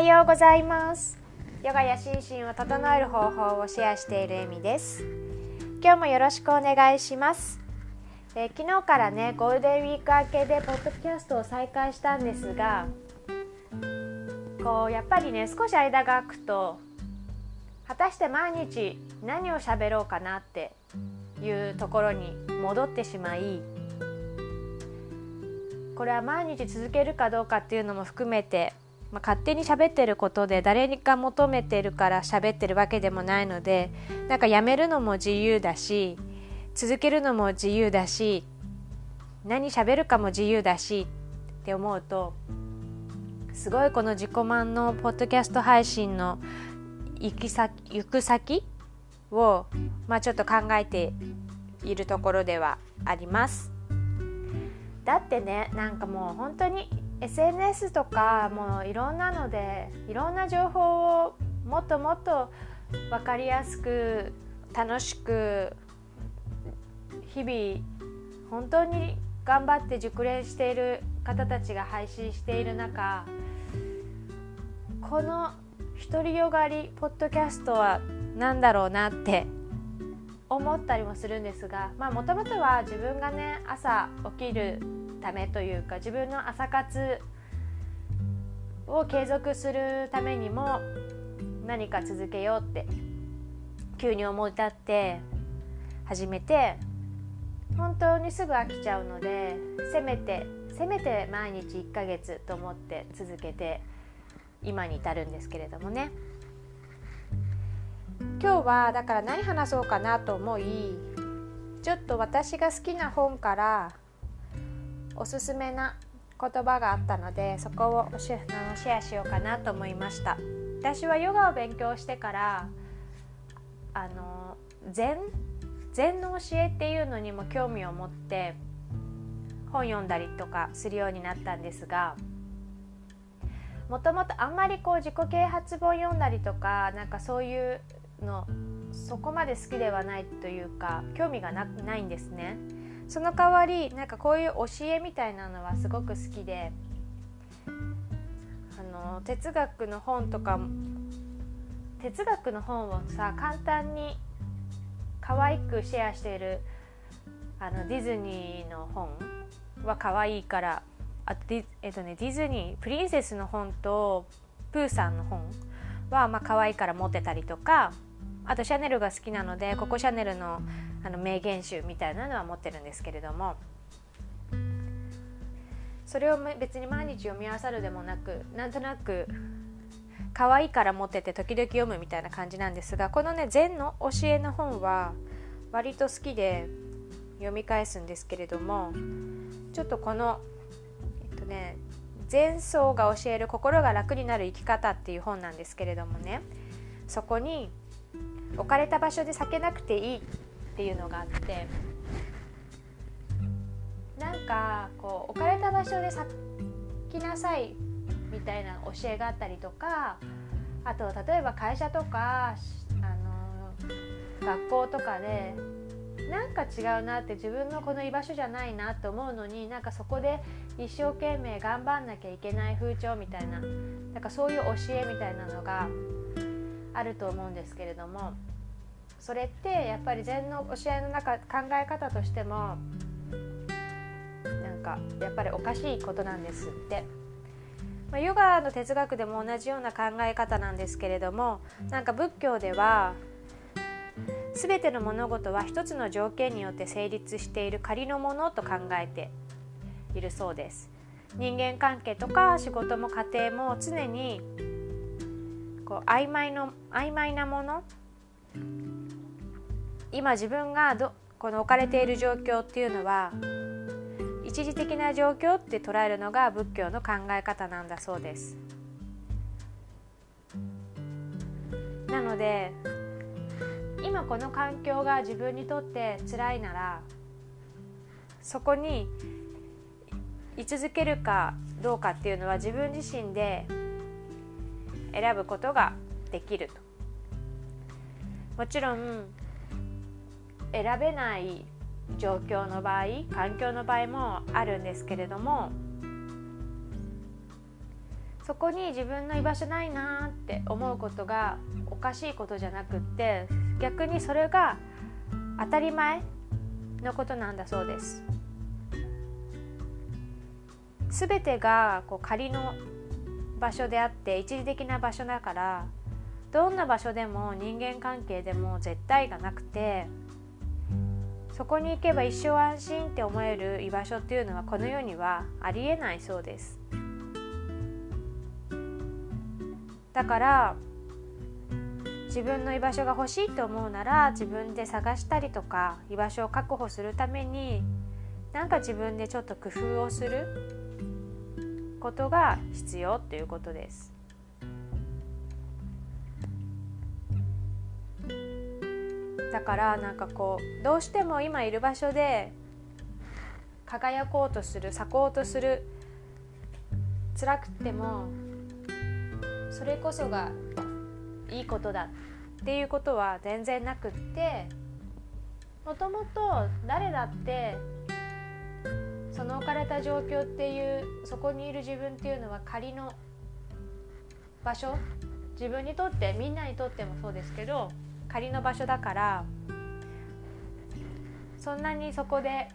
はようございます。ヨガや心身を整える方法をシェアしているエミです。今日もよろしくお願いします。え、昨日からねゴールデンウィーク明けでポッドキャストを再開したんですがこうやっぱりね少し間が空くと果たして毎日何を喋ろうかなっていうところに戻ってしまいこれは毎日続けるかどうかっていうのも含めて、まあ、勝手に喋ってることで誰にか求めてるから喋ってるわけでもないのでなんかやめるのも自由だし続けるのも自由だし何喋るかも自由だしって思うとすごいこの自己満のポッドキャスト配信の行き先行く先を、まあ、ちょっと考えているところではあります。だってねなんかもう本当に SNS とかもういろんなのでいろんな情報をもっともっと分かりやすく楽しく日々本当に頑張って熟練している方たちが配信している中この独りよがりポッドキャストは何だろうなって思ったりもするんですがまあもともとは自分がね朝起きるためというか自分の朝活を継続するためにも何か続けようって急に思い立って始めて本当にすぐ飽きちゃうのでせめてせめて毎日1ヶ月と思って続けて今に至るんですけれどもね。今日はだから何話そうかなと思いちょっと私が好きな本からおすすめな言葉があったのでそこをシェアしようかなと思いました。私はヨガを勉強してからあの禅禅の教えっていうのにも興味を持って本読んだりとかするようになったんですがもともとあんまりこう自己啓発本読んだりとかなんかそういうのそこまで好きではないというか興味がないんですね。その代わりなんかこういう教えみたいなのはすごく好きであの哲学の本とか哲学の本をさ簡単に可愛くシェアしているあのディズニーの本は可愛いからあとディ,、えっとね、ディズニープリンセスの本とプーさんの本はまあ可愛いから持ってたりとかあとシャネルが好きなのでここシャネルのあの名言集みたいなのは持ってるんですけれども。それを別に毎日読み合わさるでもなくなんとなく可愛いから持ってて時々読むみたいな感じなんですがこのね禅の教えの本は割と好きで読み返すんですけれどもちょっとこのえっとね禅僧が教える心が楽になる生き方っていう本なんですけれどもねそこに置かれた場所で避けなくていいっていうのがあってなんかこう置かれた場所で咲きなさいみたいな教えがあったりとかあと例えば会社とかあの学校とかでなんか違うなって自分のこの居場所じゃないなと思うのになんかそこで一生懸命頑張んなきゃいけない風潮みたいななんかそういう教えみたいなのがあると思うんですけれどもそれってやっぱり禅の教えの中考え方としてもなんかやっぱりおかしいことなんですって。ま、ヨガの哲学でも同じような考え方なんですけれどもなんか仏教では全ての物事は一つの条件によって成立している仮のものと考えているそうです人間関係とか仕事も家庭も常にこう曖昧の曖昧なもの？今自分がどこの置かれている状況っていうのは一時的な状況って捉えるのが仏教の考え方なんだそうです。なので今この環境が自分にとって辛いならそこに居続けるかどうかっていうのは自分自身で選ぶことができるともちろん選べない状況の場合環境の場合もあるんですけれどもそこに自分の居場所ないなって思うことがおかしいことじゃなくって逆にそれが当たり前のことなんだそうです。全てがこう仮の場所であって一時的な場所だからどんな場所でも人間関係でも絶対がなくてそこに行けば一生安心って思える居場所っていうのはこの世にはありえないそうです。だから自分の居場所が欲しいと思うなら自分で探したりとか居場所を確保するためになんか自分でちょっと工夫をする。ことが必要っていうことです。だからなんかこうどうしても今いる場所で輝こうとする咲こうとする辛くてもそれこそがいいことだっていうことは全然なくってもともと誰だってその置かれた状況っていうそこにいる自分っていうのは仮の場所？自分にとってみんなにとってもそうですけど仮の場所だからそんなにそこで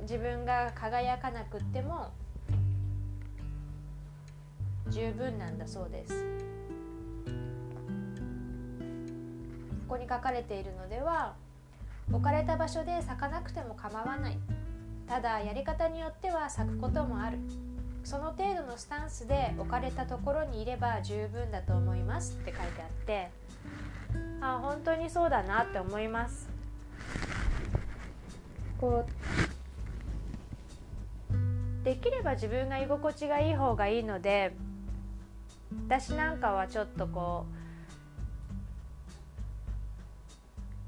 自分が輝かなくっても十分なんだそうです。ここに書かれているのでは置かれた場所で咲かなくても構わない。ただやり方によっては咲くこともある。その程度のスタンスで置かれたところにいれば十分だと思いますって書いてあってあ本当にそうだなって思います。こうできれば自分が居心地がいい方がいいので私なんかはちょっとこ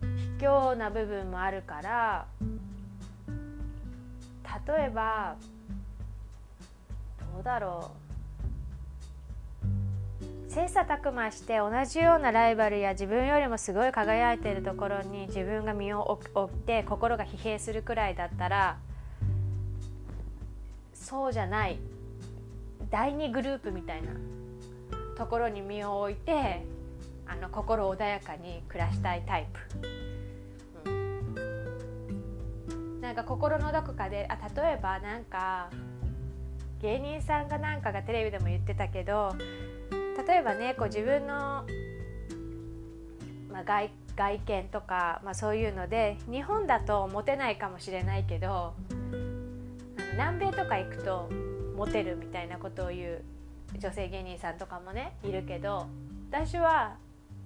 う卑怯な部分もあるから例えばどうだろう。切磋琢磨して同じようなライバルや自分よりもすごい輝いているところに自分が身を置いて心が疲弊するくらいだったらそうじゃない。第2グループみたいな。ところに身を置いてあの心穏やかに暮らしたいタイプ。か心のどこかであ例えばなんか芸人さんがなんかがテレビでも言ってたけど例えばねこう自分の、まあ、外外見とか、まあ、そういうので日本だとモテないかもしれないけど南米とか行くとモテるみたいなことを言う女性芸人さんとかもねいるけど私は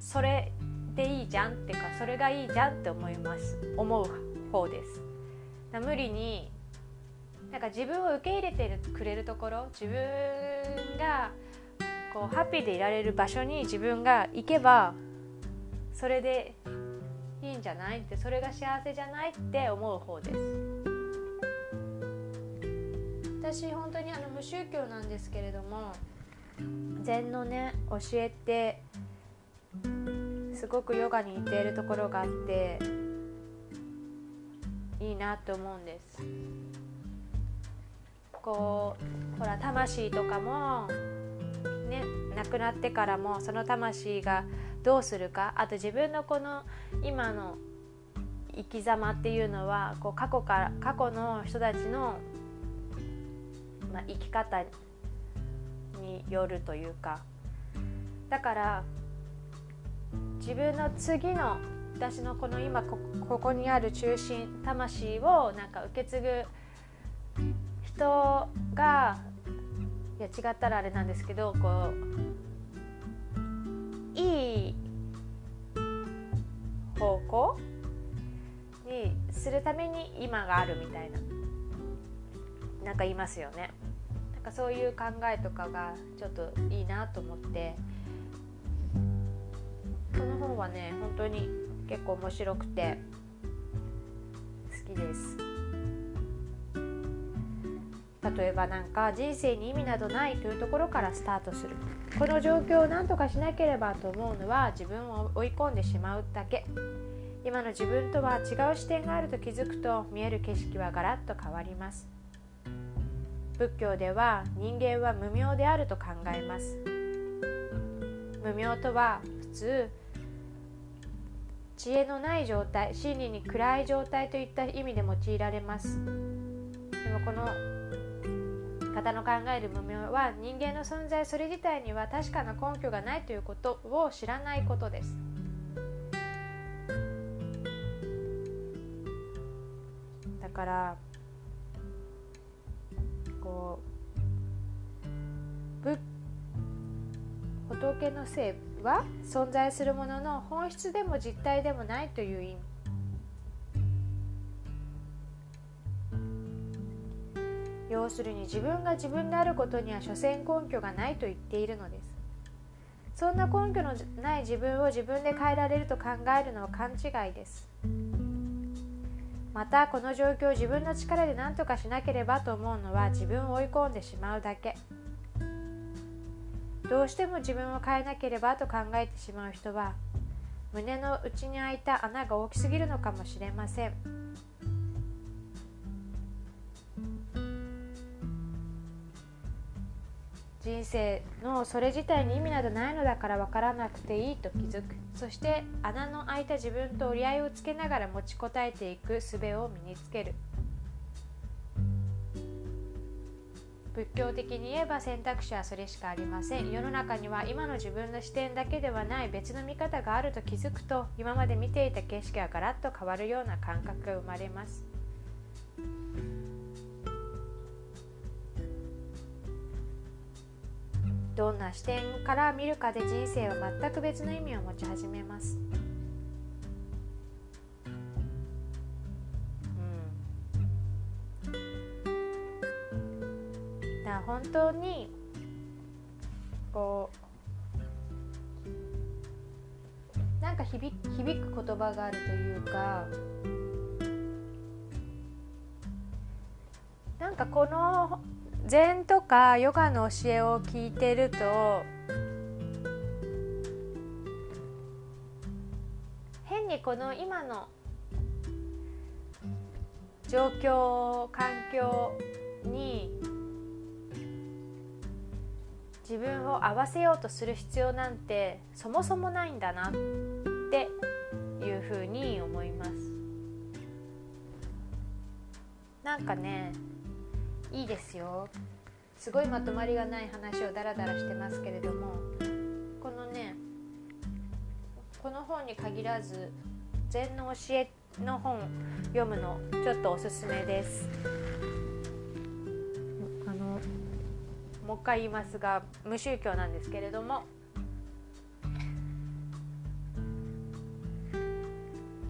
それでいいじゃんっていうかそれがいいじゃんって思います思う方です。無理になんか自分を受け入れてくれるところ自分がこうハッピーでいられる場所に自分が行けばそれでいいんじゃないってそれが幸せじゃないって思う方です。私本当にあの無宗教なんですけれども禅のね教えてすごくヨガに似ているところがあっていいなって思うんです。こうほら魂とかもね亡くなってからもその魂がどうするかあと自分のこの今の生き様っていうのはこう過去から過去の人たちの、まあ、生き方によるというか。だから自分の次の私のこの今ここにある中心魂をなんか受け継ぐ人がいや違ったらあれなんですけどこういい方向にするために今があるみたいななんか言いますよね。なんかそういう考えとかがちょっといいなと思ってこの本はね本当に結構面白くて好きです。例えばなんか人生に意味などないというところからスタートする。この状況を何とかしなければと思うのは自分を追い込んでしまうだけ。今の自分とは違う視点があると気づくと見える景色はガラッと変わります。仏教では人間は無明であると考えます。無明とは普通知恵のない状態真理に暗い状態といった意味で用いられます。でもこの方の考える無明は人間の存在それ自体には確かな根拠がないということを知らないことです。だからこう仏の性は存在するものの本質でも実体でもないという意味。要するに自分が自分であることには所詮根拠がないと言っているのです。そんな根拠のない自分を自分で変えられると考えるのは勘違いです。またこの状況を自分の力で何とかしなければと思うのは自分を追い込んでしまうだけ。どうしても自分を変えなければと考えてしまう人は胸の内に開いた穴が大きすぎるのかもしれません。人生のそれ自体に意味などないのだから分からなくていいと気づくそして穴の開いた自分と折り合いをつけながら持ちこたえていく術を身につける仏教的に言えば選択肢はそれしかありません世の中には今の自分の視点だけではない別の見方があると気づくと今まで見ていた景色がガラッと変わるような感覚が生まれますどんな視点から見るかで人生は全く別の意味を持ち始めます。本当にこうなんか響響く言葉があるというかなんかこの禅とかヨガの教えを聞いてると変にこの今の状況環境に自分を合わせようとする必要なんてそもそもないんだなっていうふうに思います。なんかねいいですよ。すごいまとまりがない話をダラダラしてますけれどもこのねこの本に限らず禅の教えの本読むのちょっとおすすめです。もう一回言いますが無宗教なんですけれども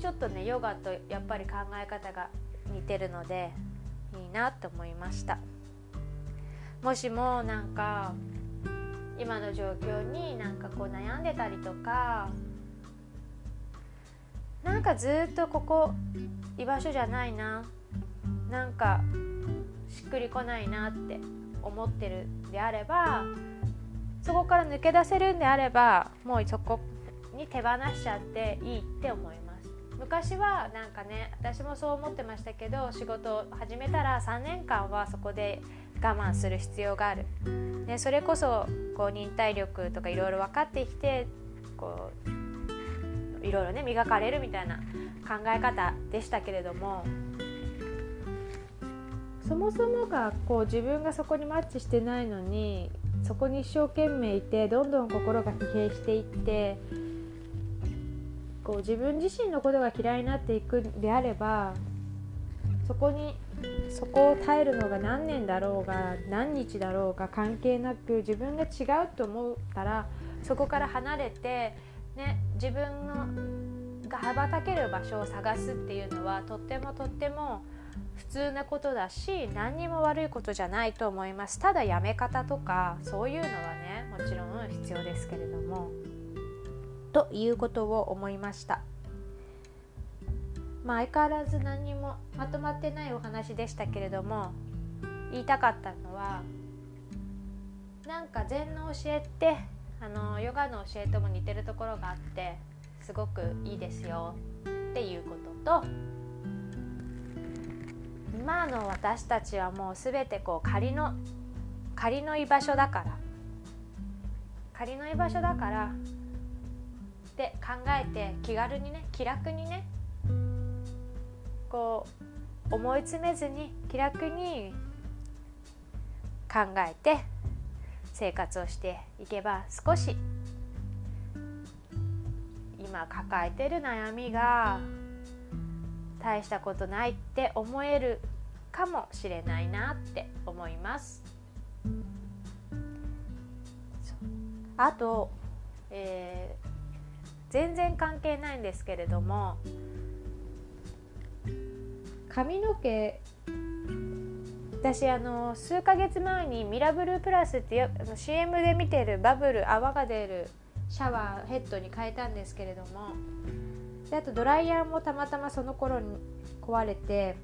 ちょっとねヨガとやっぱり考え方が似てるのでいいなと思いました。もしもなんか今の状況になんかこう悩んでたりとかなんかずっとここ居場所じゃないななんかしっくりこないなって思ってるであればそこから抜け出せるんであればもうそこに手放しちゃっていいって思います。昔はなんかね私もそう思ってましたけど仕事を始めたら3年間はそこで我慢する必要がある、ね、それこそこう忍耐力とかいろいろ分かってきてこういろいろね磨かれるみたいな考え方でしたけれどもそもそもがこう自分がそこにマッチしてないのにそこに一生懸命いてどんどん心が疲弊していってこう自分自身のことが嫌いになっていくんであればそこにそこを耐えるのが何年だろうが何日だろうが関係なく自分が違うと思ったらそこから離れて、ね、自分のが羽ばたける場所を探すっていうのはとってもとっても普通なことだし何にも悪いことじゃないと思いますただやめ方とかそういうのはねもちろん必要ですけれども。ということを思いました。まあ、相変わらず何にもまとまってないお話でしたけれども言いたかったのはなんか禅の教えってあのヨガの教えとも似てるところがあってすごくいいですよっていうことと今の私たちはもう全てこう仮の仮の居場所だから。仮の居場所だから。って考えて気軽にね気楽にねこう思い詰めずに気楽に考えて生活をしていけば少し今抱えてる悩みが大したことないって思えるかもしれないなって思います。あと、えー、全然関係ないんですけれども髪の毛私あの数ヶ月前にミラブルプラスってあの CM で見てるバブル泡が出るシャワーヘッドに変えたんですけれどもであとドライヤーもたまたまその頃に壊れて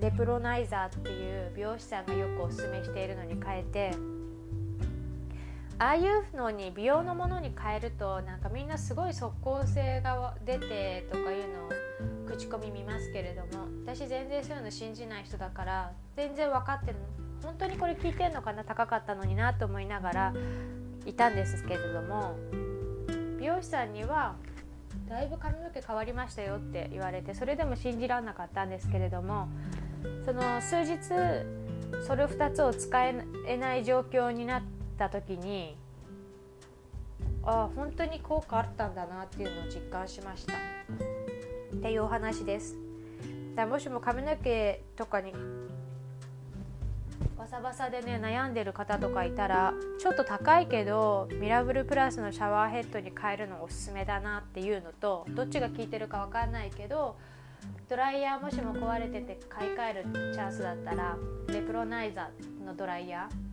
レプロナイザーっていう美容師さんがよくおすすめしているのに変えてああいうのに美容のものに変えるとなんかみんなすごい即効性が出てとかいうのを口コミ見ますけれども私全然そういうの信じない人だから全然分かってる本当にこれ聞いてんのかな？高かったのになと思いながらいたんですけれども美容師さんにはだいぶ髪の毛変わりましたよって言われてそれでも信じられなかったんですけれどもその数日それ2つを使えない状況になった時にああ本当に効果あったんだなっていうのを実感しました。っていうお話です。だもしも髪の毛とかにバサバサでね悩んでる方とかいたらちょっと高いけどミラブルプラスのシャワーヘッドに変えるのおすすめだなっていうのとどっちが効いてるか分かんないけどドライヤーもしも壊れてて買い替えるチャンスだったらレプロナイザーのドライヤー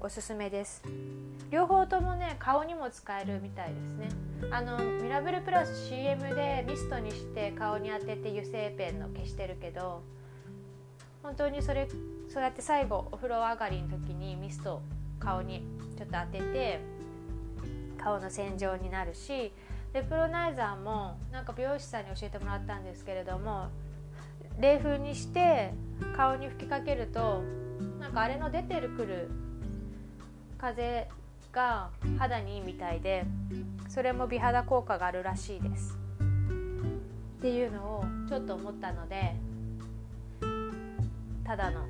おすすめです。両方ともね顔にも使えるみたいですね。あのミラブルプラス CM でミストにして顔に当てて油性ペンの消してるけど本当にそれそうやって最後お風呂上がりの時にミスト顔にちょっと当てて顔の洗浄になるしレプロナイザーもなんか美容師さんに教えてもらったんですけれども冷風にして顔に吹きかけるとなんかあれの出てるくる風が肌にいいみたいでそれも美肌効果があるらしいです。っていうのをちょっと思ったのでただの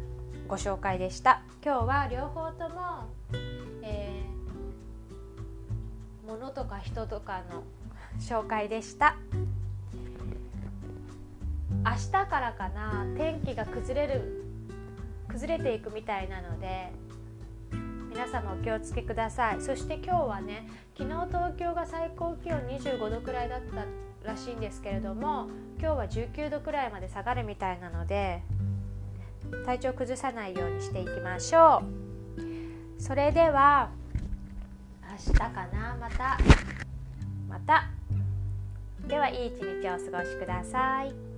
ご紹介でした。今日は両方とも、えー、物とか人とかの紹介でした。明日からかな天気が崩れる崩れていくみたいなので皆様お気をつけください。そして今日はね昨日東京が最高気温25度くらいだったらしいんですけれども今日は19度くらいまで下がるみたいなので体調崩さないようにしていきましょう。それでは明日かなまたまた。ではいい一日をお過ごしください。